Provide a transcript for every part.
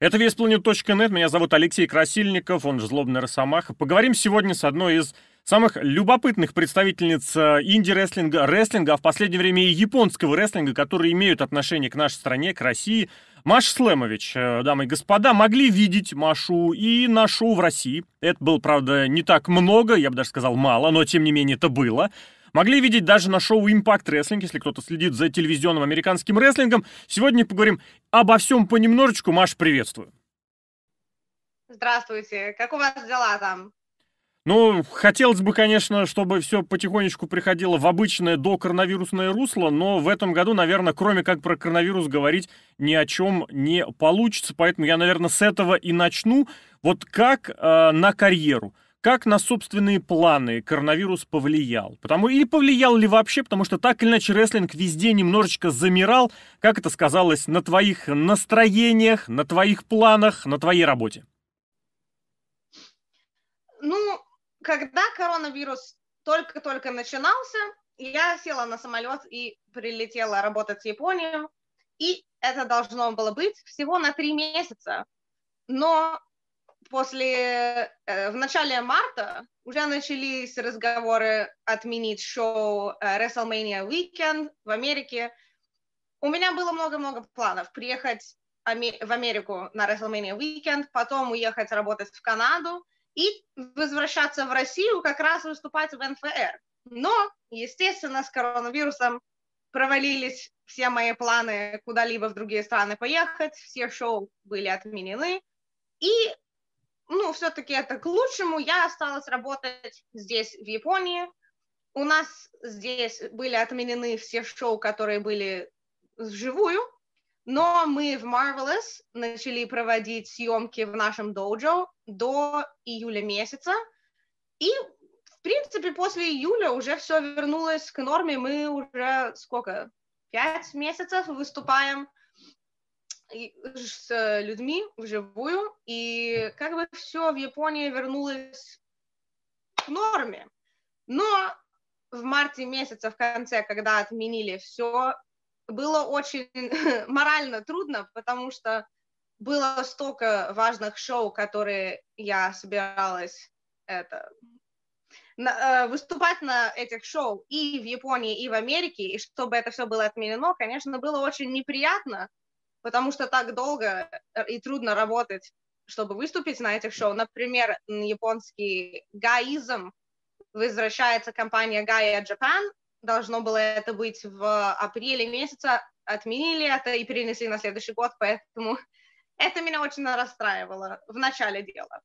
Это Веспланет.нет, меня зовут Алексей Красильников, он же Злобный Росомаха. Поговорим сегодня с одной из самых любопытных представительниц э, инди-рестлинга, рестлинга, а в последнее время и японского рестлинга, которые имеют отношение к нашей стране, к России. Маша Слемович, э, дамы и господа, могли видеть Машу и на шоу в России. Это было, правда, не так много, я бы даже сказал мало, но тем не менее это было. Могли видеть даже на шоу Impact Wrestling, если кто-то следит за телевизионным американским рестлингом. Сегодня поговорим обо всем понемножечку. Маш, приветствую. Здравствуйте. Как у вас дела там? Ну, хотелось бы, конечно, чтобы все потихонечку приходило в обычное до коронавирусное русло, но в этом году, наверное, кроме как про коронавирус говорить ни о чем не получится, поэтому я, наверное, с этого и начну. Вот как э, на карьеру – как на собственные планы коронавирус повлиял? Потому, или повлиял ли вообще, потому что так или иначе рестлинг везде немножечко замирал. Как это сказалось на твоих настроениях, на твоих планах, на твоей работе? Ну, когда коронавирус только-только начинался, я села на самолет и прилетела работать в Японию, и это должно было быть всего на три месяца. Но после, э, в начале марта уже начались разговоры отменить шоу э, WrestleMania Weekend в Америке. У меня было много-много планов. Приехать в Америку на WrestleMania Weekend, потом уехать работать в Канаду и возвращаться в Россию как раз выступать в НФР. Но, естественно, с коронавирусом провалились все мои планы куда-либо в другие страны поехать, все шоу были отменены, и ну, все-таки это к лучшему. Я осталась работать здесь, в Японии. У нас здесь были отменены все шоу, которые были вживую, но мы в Marvelous начали проводить съемки в нашем доджо до июля месяца. И, в принципе, после июля уже все вернулось к норме. Мы уже сколько? Пять месяцев выступаем с людьми вживую, и как бы все в Японии вернулось к норме. Но в марте месяце, в конце, когда отменили все, было очень морально трудно, потому что было столько важных шоу, которые я собиралась это, на, э, выступать на этих шоу и в Японии, и в Америке, и чтобы это все было отменено, конечно, было очень неприятно, потому что так долго э, и трудно работать, чтобы выступить на этих шоу. Например, японский гаизм, возвращается компания Gaia Japan, должно было это быть в апреле месяца, отменили это и перенесли на следующий год, поэтому это меня очень расстраивало в начале дела.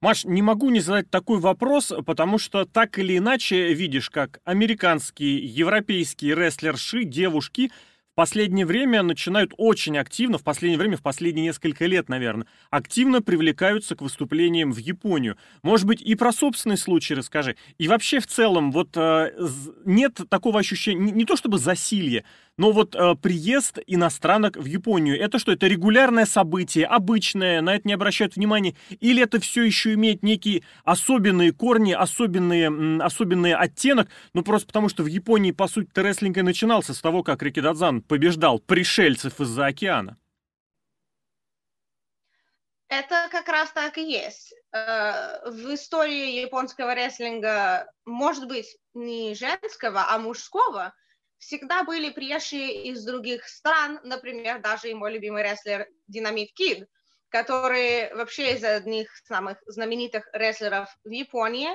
Маш, не могу не задать такой вопрос, потому что так или иначе видишь, как американские, европейские рестлерши, девушки – последнее время начинают очень активно, в последнее время, в последние несколько лет, наверное, активно привлекаются к выступлениям в Японию. Может быть, и про собственный случай расскажи. И вообще, в целом, вот э, нет такого ощущения, не, то чтобы засилье, но вот э, приезд иностранок в Японию, это что, это регулярное событие, обычное, на это не обращают внимания, или это все еще имеет некие особенные корни, особенные, особенный оттенок, ну просто потому что в Японии, по сути, рестлинг и начинался с того, как Рикидадзан побеждал пришельцев из-за океана. Это как раз так и есть. Э, в истории японского рестлинга, может быть, не женского, а мужского – всегда были приезжие из других стран, например, даже и мой любимый рестлер Динамит Кид, который вообще из одних самых знаменитых рестлеров в Японии,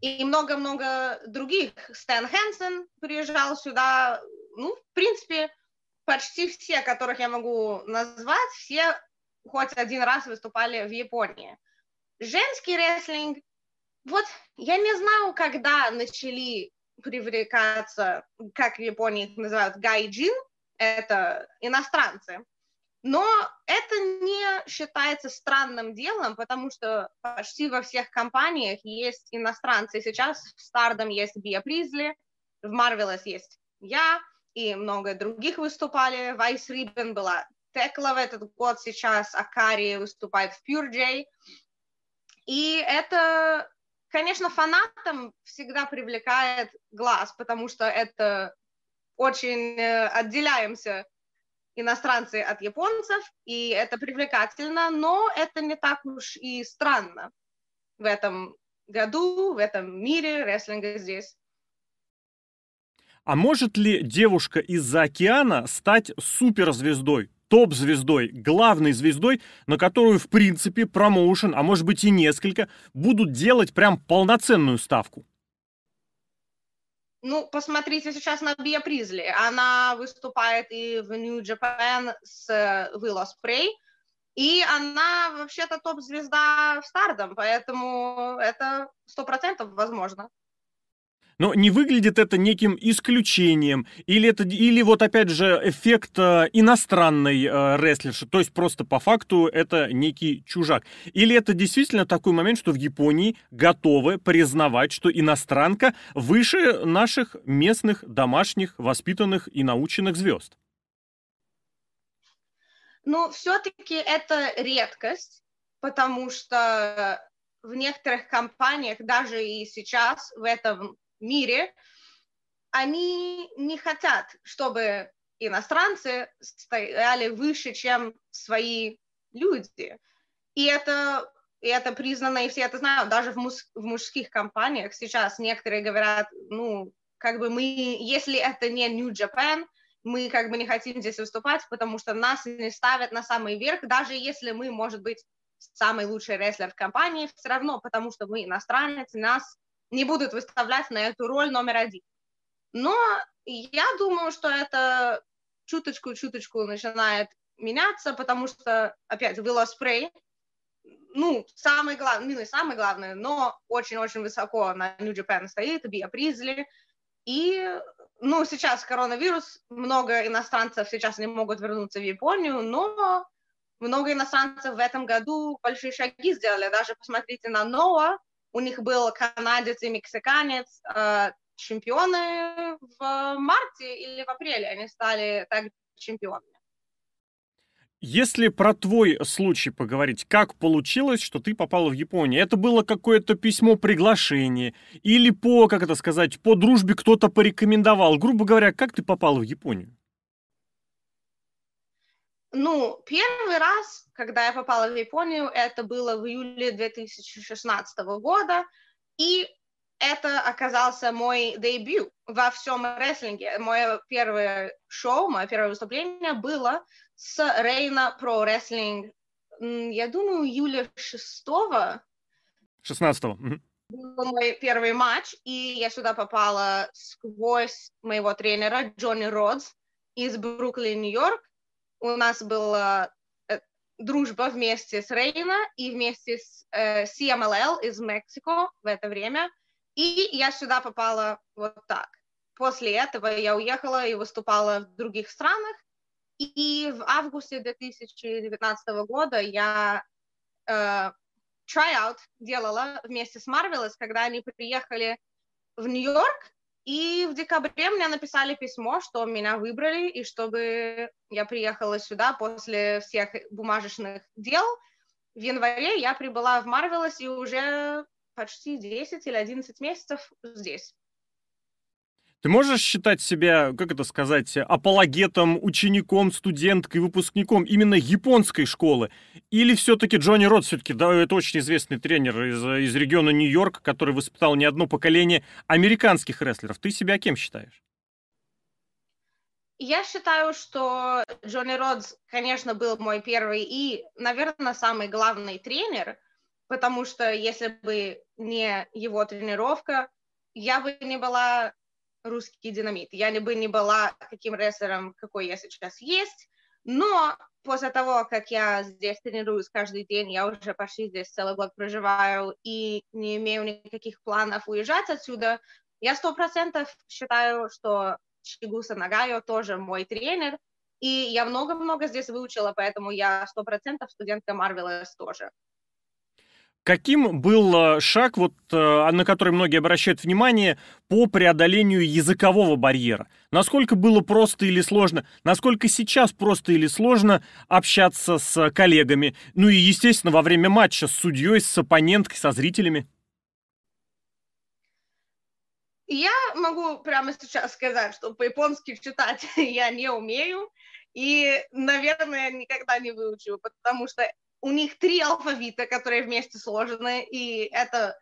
и много-много других. Стэн Хэнсон приезжал сюда, ну, в принципе, почти все, которых я могу назвать, все хоть один раз выступали в Японии. Женский рестлинг, вот я не знаю, когда начали привлекаться, как в Японии их называют, гайджин, это иностранцы. Но это не считается странным делом, потому что почти во всех компаниях есть иностранцы. Сейчас в Stardom есть Бия Призли, в Marvelous есть я, и много других выступали. Вайс Риббен была Текла в этот год сейчас, Акари выступает в Pure. И это Конечно, фанатам всегда привлекает глаз, потому что это очень э, отделяемся иностранцы от японцев, и это привлекательно, но это не так уж и странно в этом году, в этом мире рестлинга здесь. А может ли девушка из-за океана стать суперзвездой, топ-звездой, главной звездой, на которую, в принципе, промоушен, а может быть и несколько, будут делать прям полноценную ставку? Ну, посмотрите сейчас на Бия Призли. Она выступает и в New Japan с Willow Spray, и она вообще-то топ-звезда в Стардом, поэтому это сто процентов возможно. Но не выглядит это неким исключением, или это, или вот опять же эффект э, иностранной э, рестлерши, то есть просто по факту это некий чужак. Или это действительно такой момент, что в Японии готовы признавать, что иностранка выше наших местных, домашних, воспитанных и наученных звезд. Ну, все-таки это редкость, потому что в некоторых компаниях, даже и сейчас, в этом мире, они не хотят, чтобы иностранцы стояли выше, чем свои люди. И это, и это признано, и все это знают. Даже в, муж, в мужских компаниях сейчас некоторые говорят, ну, как бы мы, если это не New Japan, мы как бы не хотим здесь выступать, потому что нас не ставят на самый верх, даже если мы, может быть, самый лучший рестлер в компании, все равно, потому что мы иностранец, нас не будут выставлять на эту роль номер один. Но я думаю, что это чуточку-чуточку начинает меняться, потому что, опять, Willow Spray, ну, самый главный, ну, не самый главный, но очень-очень высоко на New Japan стоит, Бия Призли, и, ну, сейчас коронавирус, много иностранцев сейчас не могут вернуться в Японию, но много иностранцев в этом году большие шаги сделали. Даже посмотрите на Ноа, у них был канадец и мексиканец, э, чемпионы в марте или в апреле, они стали так чемпионами. Если про твой случай поговорить, как получилось, что ты попала в Японию? Это было какое-то письмо приглашение или по, как это сказать, по дружбе кто-то порекомендовал? Грубо говоря, как ты попала в Японию? Ну, первый раз, когда я попала в Японию, это было в июле 2016 года, и это оказался мой дебют во всем рестлинге. Мое первое шоу, мое первое выступление было с Рейна про рестлинг, я думаю, июля 6 16 был мой первый матч, и я сюда попала сквозь моего тренера Джонни Родс из Бруклина, Нью-Йорк, у нас была э, дружба вместе с Рейна и вместе с э, CMLL из Мексико в это время. И я сюда попала вот так. После этого я уехала и выступала в других странах. И в августе 2019 года я э, tryout делала вместе с Marvelous, когда они приехали в Нью-Йорк, и в декабре мне написали письмо, что меня выбрали, и чтобы я приехала сюда после всех бумажечных дел. В январе я прибыла в Марвелос и уже почти 10 или 11 месяцев здесь. Ты можешь считать себя, как это сказать, апологетом, учеником, студенткой, выпускником именно японской школы? Или все-таки Джонни Рот, все-таки, да, это очень известный тренер из, из региона Нью-Йорк, который воспитал не одно поколение американских рестлеров. Ты себя кем считаешь? Я считаю, что Джонни Родс, конечно, был мой первый и, наверное, самый главный тренер, потому что если бы не его тренировка, я бы не была русский динамит. Я бы не была таким рестлером, какой я сейчас есть, но после того, как я здесь тренируюсь каждый день, я уже почти здесь целый год проживаю и не имею никаких планов уезжать отсюда, я сто процентов считаю, что Чигуса Нагайо тоже мой тренер, и я много-много здесь выучила, поэтому я сто процентов студентка Марвелес тоже. Каким был э, шаг, вот, э, на который многие обращают внимание, по преодолению языкового барьера? Насколько было просто или сложно? Насколько сейчас просто или сложно общаться с коллегами? Ну и, естественно, во время матча с судьей, с оппоненткой, со зрителями? Я могу прямо сейчас сказать, что по-японски читать я не умею, И, наверное, никогда не выучу, потому что у них три алфавита, которые вместе сложены, и это...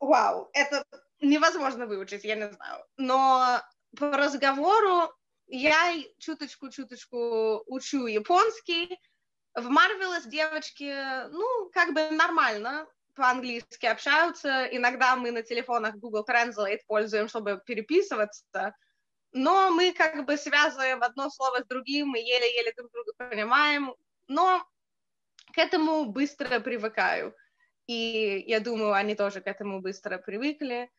Вау, это невозможно выучить, я не знаю. Но по разговору я чуточку-чуточку учу японский. В Marvelous девочки, ну, как бы нормально по-английски общаются. Иногда мы на телефонах Google Translate пользуем, чтобы переписываться. Но мы как бы связываем одно слово с другим, мы еле-еле друг друга понимаем. Но к этому быстро привыкаю. И я думаю, они тоже к этому быстро привыкли.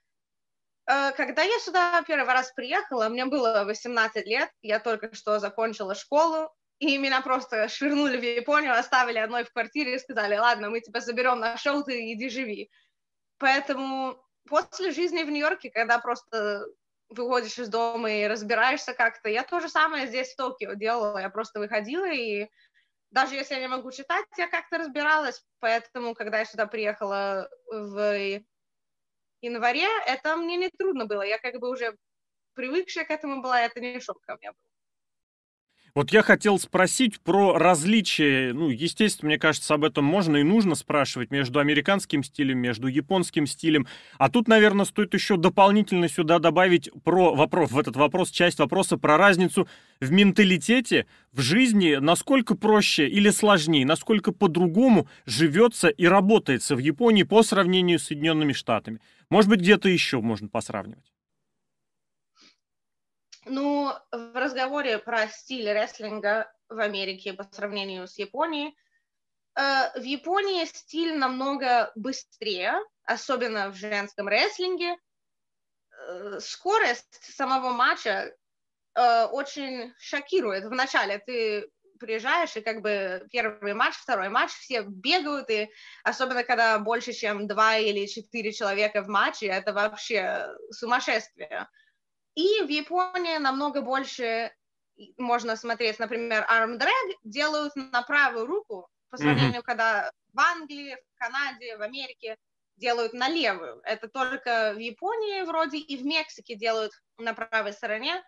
Э, когда я сюда первый раз приехала, мне было 18 лет, я только что закончила школу, и меня просто швырнули в Японию, оставили одной в квартире и сказали, ладно, мы тебя заберем на шоу, ты иди живи. Поэтому после жизни в Нью-Йорке, когда просто выходишь из дома и разбираешься как-то, я то же самое здесь в Токио делала, я просто выходила и даже если я не могу читать, я как-то разбиралась, поэтому, когда я сюда приехала в январе, это мне не трудно было. Я как бы уже привыкшая к этому была, это не шок ко мне был. Вот я хотел спросить про различия. Ну, естественно, мне кажется, об этом можно и нужно спрашивать между американским стилем, между японским стилем. А тут, наверное, стоит еще дополнительно сюда добавить про вопрос, в этот вопрос, часть вопроса про разницу в менталитете, в жизни, насколько проще или сложнее, насколько по-другому живется и работается в Японии по сравнению с Соединенными Штатами. Может быть, где-то еще можно посравнивать. Ну, в разговоре про стиль рестлинга в Америке по сравнению с Японией, э, в Японии стиль намного быстрее, особенно в женском рестлинге. Э, скорость самого матча э, очень шокирует. Вначале ты приезжаешь, и как бы первый матч, второй матч, все бегают, и особенно когда больше, чем два или четыре человека в матче, это вообще сумасшествие. И в Японии намного больше можно смотреть, например, arm drag делают на правую руку, по сравнению, mm-hmm. когда в Англии, в Канаде, в Америке делают на левую. Это только в Японии вроде и в Мексике делают на правой стороне.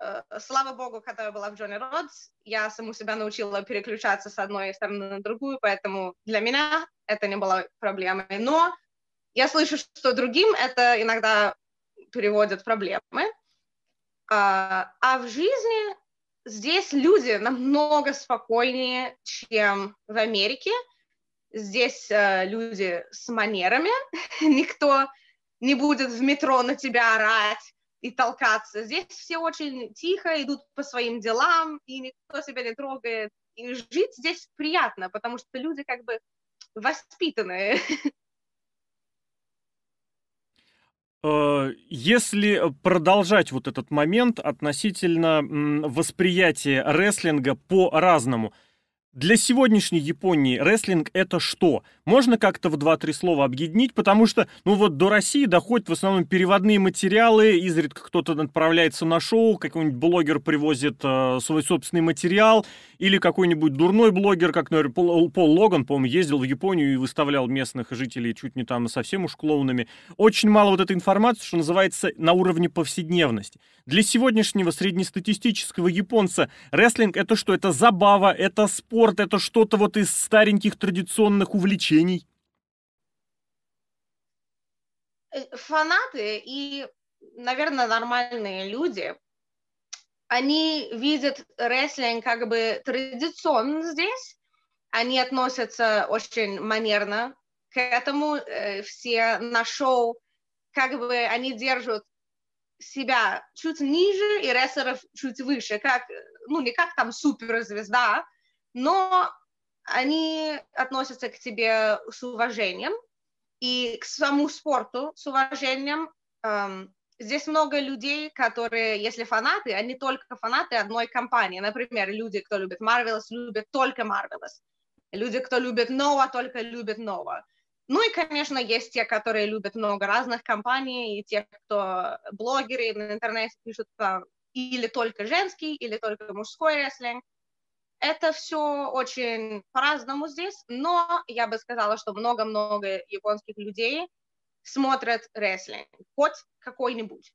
Э, слава богу, когда я была в Джонни Родс, я саму себя научила переключаться с одной стороны на другую, поэтому для меня это не было проблемой. Но я слышу, что другим это иногда переводят проблемы. А, а в жизни здесь люди намного спокойнее, чем в Америке. Здесь э, люди с манерами, никто не будет в метро на тебя орать и толкаться. Здесь все очень тихо идут по своим делам, и никто себя не трогает. И жить здесь приятно, потому что люди как бы воспитанные. Э, если продолжать вот этот момент относительно восприятия рестлинга по-разному – для сегодняшней Японии рестлинг это что? Можно как-то в 2-3 слова объединить, потому что, ну вот до России доходят в основном переводные материалы, изредка кто-то отправляется на шоу, какой-нибудь блогер привозит э, свой собственный материал, или какой-нибудь дурной блогер, как, например, Пол, Пол Логан, по-моему, ездил в Японию и выставлял местных жителей чуть не там совсем уж клоунами. Очень мало вот этой информации, что называется, на уровне повседневности. Для сегодняшнего среднестатистического японца рестлинг это что? Это забава, это спорт, это что-то вот из стареньких традиционных увлечений? Э, фанаты и, наверное, нормальные люди, они видят рестлинг как бы традиционно здесь, они относятся очень манерно к этому, э, все на шоу, как бы они держат себя чуть ниже и рестлеров чуть выше, как, ну, не как там суперзвезда, но они относятся к тебе с уважением и к самому спорту с уважением. Эм, здесь много людей, которые, если фанаты, они только фанаты одной компании. Например, люди, кто любит Marvelous, любят только Marvelous. Люди, кто любит Нова, только любят Нова. Ну и, конечно, есть те, которые любят много разных компаний, и те, кто блогеры на интернете пишут там, или только женский, или только мужской рестлинг. Это все очень по-разному здесь, но я бы сказала, что много-много японских людей смотрят рестлинг, хоть какой-нибудь.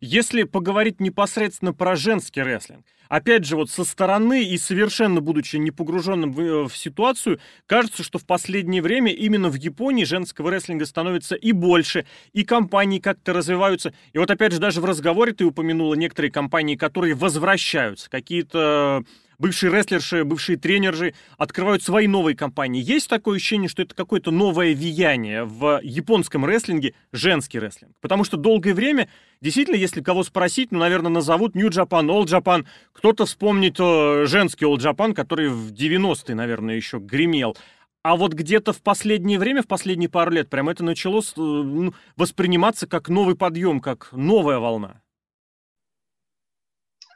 Если поговорить непосредственно про женский рестлинг, опять же, вот со стороны и совершенно будучи не погруженным в, э, в ситуацию, кажется, что в последнее время именно в Японии женского рестлинга становится и больше, и компании как-то развиваются. И вот опять же, даже в разговоре ты упомянула некоторые компании, которые возвращаются, какие-то бывшие рестлерши, бывшие тренеры открывают свои новые компании. Есть такое ощущение, что это какое-то новое влияние в японском рестлинге, женский рестлинг? Потому что долгое время, действительно, если кого спросить, ну, наверное, назовут New Japan, Old Japan, кто-то вспомнит э, женский Old Japan, который в 90-е, наверное, еще гремел. А вот где-то в последнее время, в последние пару лет, прям это началось э, ну, восприниматься как новый подъем, как новая волна.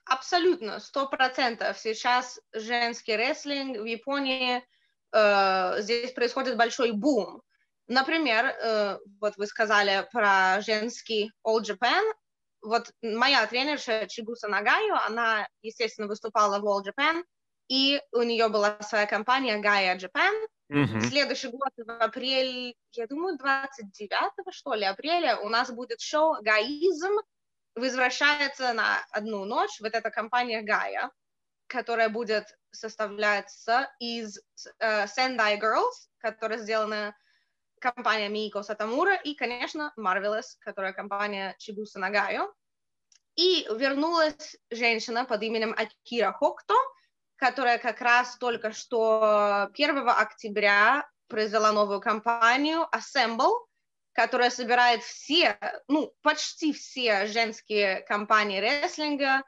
Абсолютно, сто процентов. Сейчас женский рестлинг в Японии, э, здесь происходит большой бум. Например, э, вот вы сказали про женский All Japan. Вот моя тренерша Чигуса Нагаю, она, естественно, выступала в All Japan, и у нее была своя компания Gaia Japan. Mm-hmm. Следующий год, в апреле, я думаю, 29 что ли, апреля, у нас будет шоу «Гаизм», возвращается на одну ночь вот эта компания Гая, которая будет составляться из uh, Sendai Girls, которая сделана компания Мико Сатамура, и, конечно, Marvelous, которая компания Чигуса Нагайо. И вернулась женщина под именем Акира Хокто, которая как раз только что 1 октября произвела новую компанию Assemble, которая собирает все, ну, почти все женские компании рестлинга,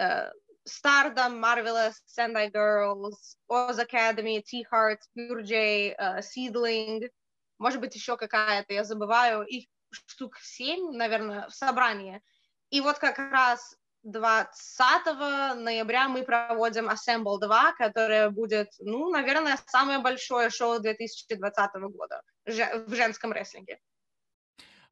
uh, Stardom, Marvelous, Sendai Girls, Oz Academy, T-Heart, Pure J, uh, Seedling, может быть, еще какая-то, я забываю, их штук семь, наверное, в собрании. И вот как раз 20 ноября мы проводим Assemble 2, которое будет, ну, наверное, самое большое шоу 2020 года в женском рестлинге.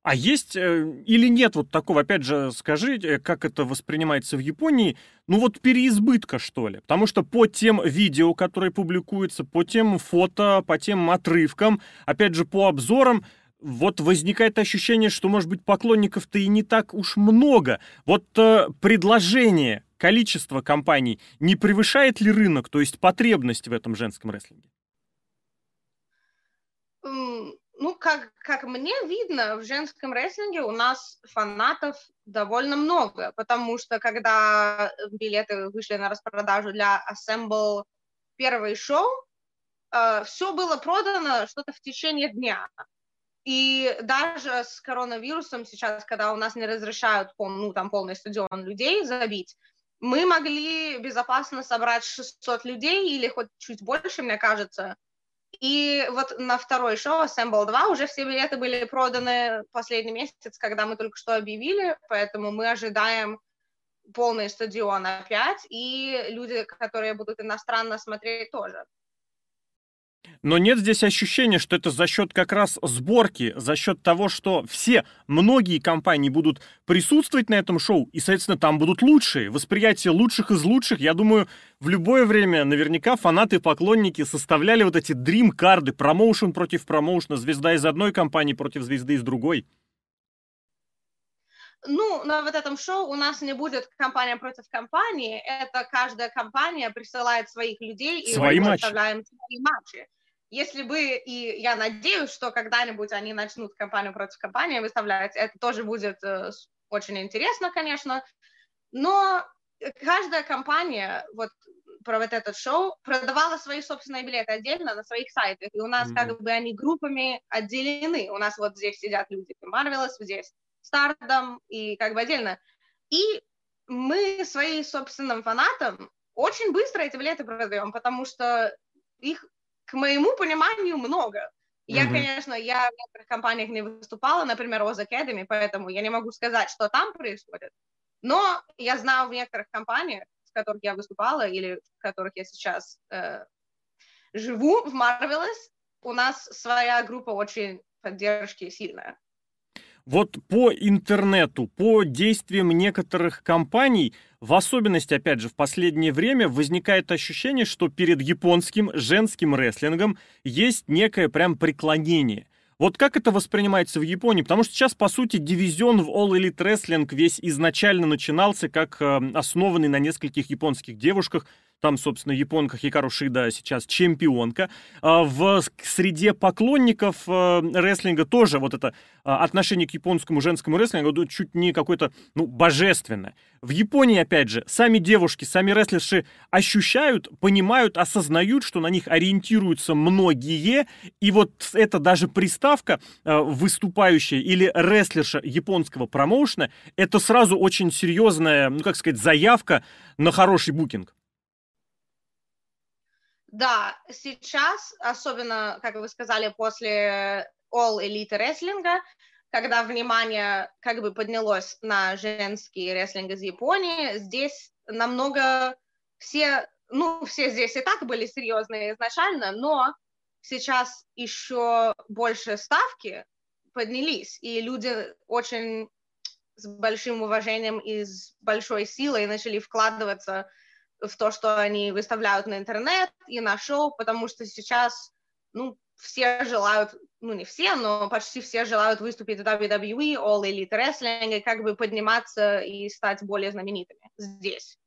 А есть э, или нет вот такого, опять же, скажите, как это воспринимается в Японии, ну вот переизбытка, что ли? Потому что по тем видео, которые публикуются, по тем фото, по тем отрывкам, опять же, по обзорам, вот возникает ощущение, что, может быть, поклонников-то и не так уж много. Вот э, предложение, количество компаний не превышает ли рынок, то есть потребность в этом женском рестлинге? Ну, как, как мне видно, в женском рестлинге у нас фанатов довольно много, потому что когда билеты вышли на распродажу для Assemble первый шоу, э, все было продано что-то в течение дня. И даже с коронавирусом сейчас, когда у нас не разрешают пол, ну, там полный стадион людей забить, мы могли безопасно собрать 600 людей или хоть чуть больше, мне кажется, и вот на второй шоу Assemble 2 уже все билеты были проданы последний месяц, когда мы только что объявили, поэтому мы ожидаем полный стадион опять, и люди, которые будут иностранно смотреть, тоже. Но нет здесь ощущения, что это за счет как раз сборки, за счет того, что все, многие компании будут присутствовать на этом шоу, и, соответственно, там будут лучшие, восприятие лучших из лучших. Я думаю, в любое время наверняка фанаты и поклонники составляли вот эти дрим-карды, промоушен против промоушена, звезда из одной компании против звезды из другой. Ну, на вот этом шоу у нас не будет компания против компании. Это каждая компания присылает своих людей и свои мы матчи. свои матчи. Если бы, и я надеюсь, что когда-нибудь они начнут компанию против компании выставлять, это тоже будет э, очень интересно, конечно. Но каждая компания, вот про вот этот шоу, продавала свои собственные билеты отдельно на своих сайтах, и у нас mm-hmm. как бы они группами отделены. У нас вот здесь сидят люди Marvelous, здесь стартом и как бы отдельно. И мы своим собственным фанатам очень быстро эти билеты продаем, потому что их, к моему пониманию, много. Я, mm-hmm. конечно, я в некоторых компаниях не выступала, например, Oz Academy, поэтому я не могу сказать, что там происходит. Но я знаю в некоторых компаниях, в которых я выступала или в которых я сейчас э, живу, в Marvelous, у нас своя группа очень поддержки сильная. Вот по интернету, по действиям некоторых компаний, в особенности, опять же, в последнее время возникает ощущение, что перед японским женским рестлингом есть некое прям преклонение. Вот как это воспринимается в Японии? Потому что сейчас, по сути, дивизион в All Elite Wrestling весь изначально начинался как э, основанный на нескольких японских девушках, там, собственно, японка Хикару Шида сейчас чемпионка. А, в среде поклонников э, рестлинга тоже вот это а, отношение к японскому женскому рестлингу чуть не какое-то, ну, божественное. В Японии, опять же, сами девушки, сами рестлерши ощущают, понимают, осознают, что на них ориентируются многие, и вот это даже приставка э, выступающая или рестлерша японского промоушена, это сразу очень серьезная, ну, как сказать, заявка на хороший букинг. Да, сейчас, особенно, как вы сказали, после All Elite рестлинга, когда внимание как бы поднялось на женский рестлинг из Японии, здесь намного все, ну, все здесь и так были серьезные изначально, но сейчас еще больше ставки поднялись, и люди очень с большим уважением и с большой силой начали вкладываться в то, что они выставляют на интернет и на шоу, потому что сейчас, ну, все желают, ну, не все, но почти все желают выступить в WWE, All Elite Wrestling, и как бы подниматься и стать более знаменитыми здесь.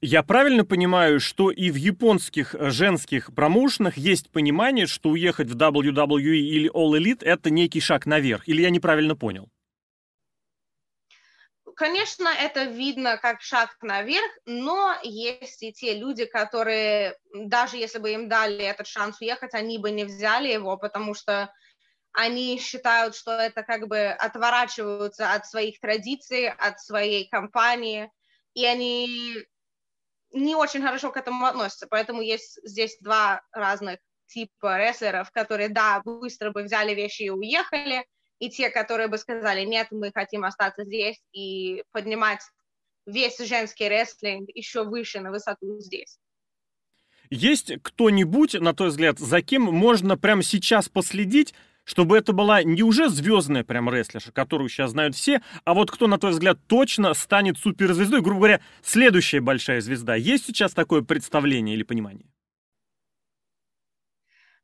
Я правильно понимаю, что и в японских женских промоушенах есть понимание, что уехать в WWE или All Elite — это некий шаг наверх? Или я неправильно понял? Конечно, это видно как шаг наверх, но есть и те люди, которые, даже если бы им дали этот шанс уехать, они бы не взяли его, потому что они считают, что это как бы отворачиваются от своих традиций, от своей компании, и они не очень хорошо к этому относятся. Поэтому есть здесь два разных типа рестлеров, которые, да, быстро бы взяли вещи и уехали, и те, которые бы сказали, нет, мы хотим остаться здесь и поднимать весь женский рестлинг еще выше на высоту здесь. Есть кто-нибудь, на твой взгляд, за кем можно прямо сейчас последить, чтобы это была не уже звездная прям рестлерша, которую сейчас знают все, а вот кто, на твой взгляд, точно станет суперзвездой, грубо говоря, следующая большая звезда. Есть сейчас такое представление или понимание?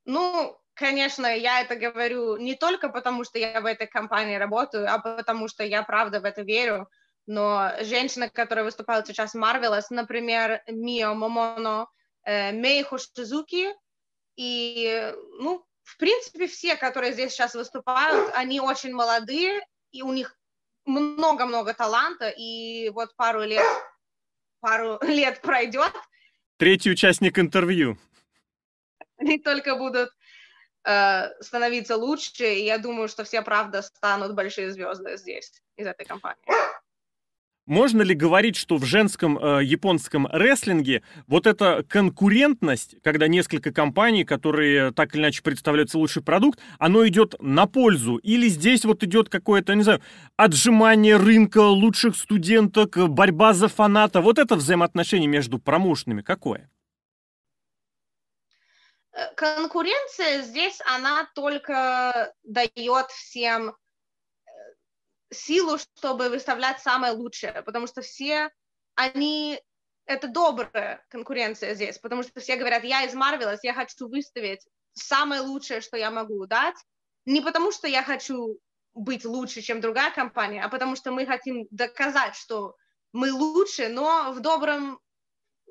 Ну, конечно, я это говорю не только потому, что я в этой компании работаю, а потому что я правда в это верю. Но женщины, которые выступают сейчас в Marvelous, например, Мио Момоно, э, Шизуки, и, ну, в принципе, все, которые здесь сейчас выступают, они очень молодые, и у них много-много таланта, и вот пару лет, пару лет пройдет. Третий участник интервью. Они только будут становиться лучше, и я думаю, что все, правда, станут большие звезды здесь, из этой компании. Можно ли говорить, что в женском э, японском рестлинге вот эта конкурентность, когда несколько компаний, которые так или иначе представляют лучший продукт, оно идет на пользу? Или здесь вот идет какое-то, не знаю, отжимание рынка лучших студенток, борьба за фаната? Вот это взаимоотношение между промоушенами какое? Э, конкуренция здесь, она только дает всем э, силу, чтобы выставлять самое лучшее, потому что все, они, это добрая конкуренция здесь, потому что все говорят, я из Marvelous, я хочу выставить самое лучшее, что я могу дать, не потому что я хочу быть лучше, чем другая компания, а потому что мы хотим доказать, что мы лучше, но в добром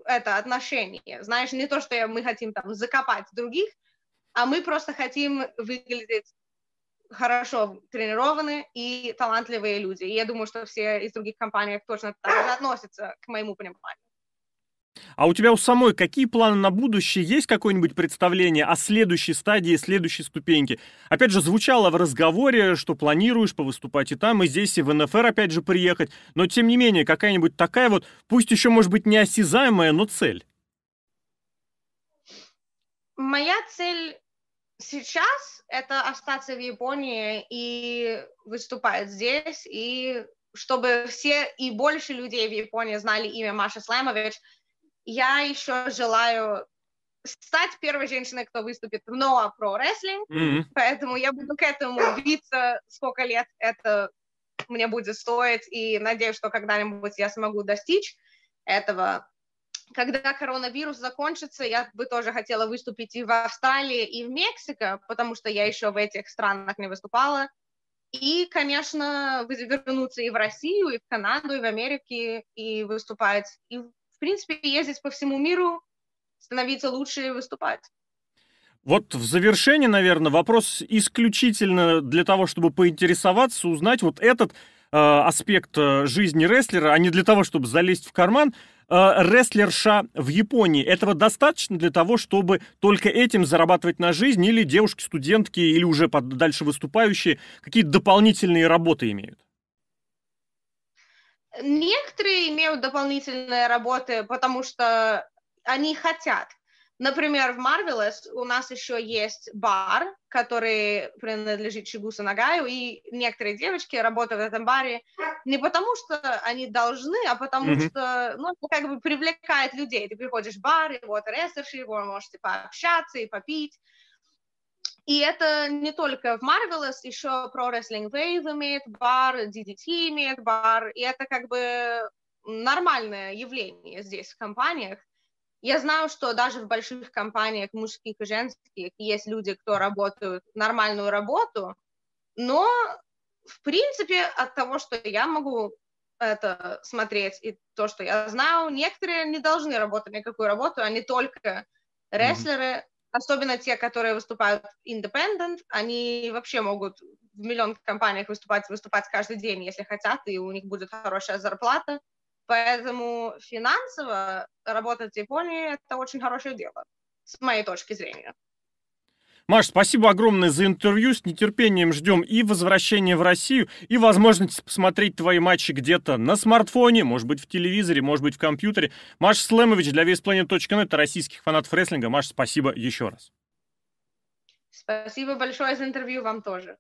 это отношение. Знаешь, не то, что мы хотим там закопать других, а мы просто хотим выглядеть хорошо тренированные и талантливые люди. И я думаю, что все из других компаний точно так же относятся к моему пониманию. А у тебя у самой какие планы на будущее? Есть какое-нибудь представление о следующей стадии, следующей ступеньке? Опять же, звучало в разговоре, что планируешь повыступать и там, и здесь, и в НФР опять же приехать. Но, тем не менее, какая-нибудь такая вот, пусть еще, может быть, неосязаемая, но цель. Моя цель сейчас — это остаться в Японии и выступать здесь, и чтобы все и больше людей в Японии знали имя Маша Слаймович — я еще желаю стать первой женщиной, кто выступит в Ноа Про Рестлинг, mm-hmm. поэтому я буду к этому биться, сколько лет это мне будет стоить, и надеюсь, что когда-нибудь я смогу достичь этого. когда коронавирус закончится, я бы тоже хотела выступить и в Австралии, и в Мексике, потому что я еще в этих странах не выступала. И, конечно, вернуться и в Россию, и в Канаду, и в Америке, и выступать. И, в принципе, ездить по всему миру, становиться лучше и выступать. Вот в завершение, наверное, вопрос исключительно для того, чтобы поинтересоваться, узнать вот этот э, аспект э, жизни рестлера, а не для того, чтобы залезть в карман. Э, рестлерша в Японии, этого достаточно для того, чтобы только этим зарабатывать на жизнь, или девушки-студентки, или уже дальше выступающие какие-то дополнительные работы имеют? Некоторые имеют дополнительные работы, потому что они хотят. Например, в Marvelous у нас еще есть бар, который принадлежит Чигусу Нагаю, и некоторые девочки работают в этом баре не потому, что они должны, а потому mm-hmm. что, ну, как бы привлекает людей. Ты приходишь в бар, и вот рестлерши, вы можете пообщаться и попить. И это не только в Marvelous, еще Pro Wrestling Wave имеет бар, DDT имеет бар, и это как бы нормальное явление здесь в компаниях. Я знаю, что даже в больших компаниях, мужских и женских, есть люди, кто работают нормальную работу, но, в принципе, от того, что я могу это смотреть, и то, что я знаю, некоторые не должны работать никакую работу, они только рестлеры, mm-hmm. Особенно те, которые выступают independent, они вообще могут в миллион компаниях выступать, выступать каждый день, если хотят, и у них будет хорошая зарплата, Поэтому финансово работать в Японии – это очень хорошее дело, с моей точки зрения. Маш, спасибо огромное за интервью. С нетерпением ждем и возвращения в Россию, и возможность посмотреть твои матчи где-то на смартфоне, может быть, в телевизоре, может быть, в компьютере. Маш Слэмович для VSPlanet.net, российских фанатов рестлинга. Маш, спасибо еще раз. Спасибо большое за интервью вам тоже.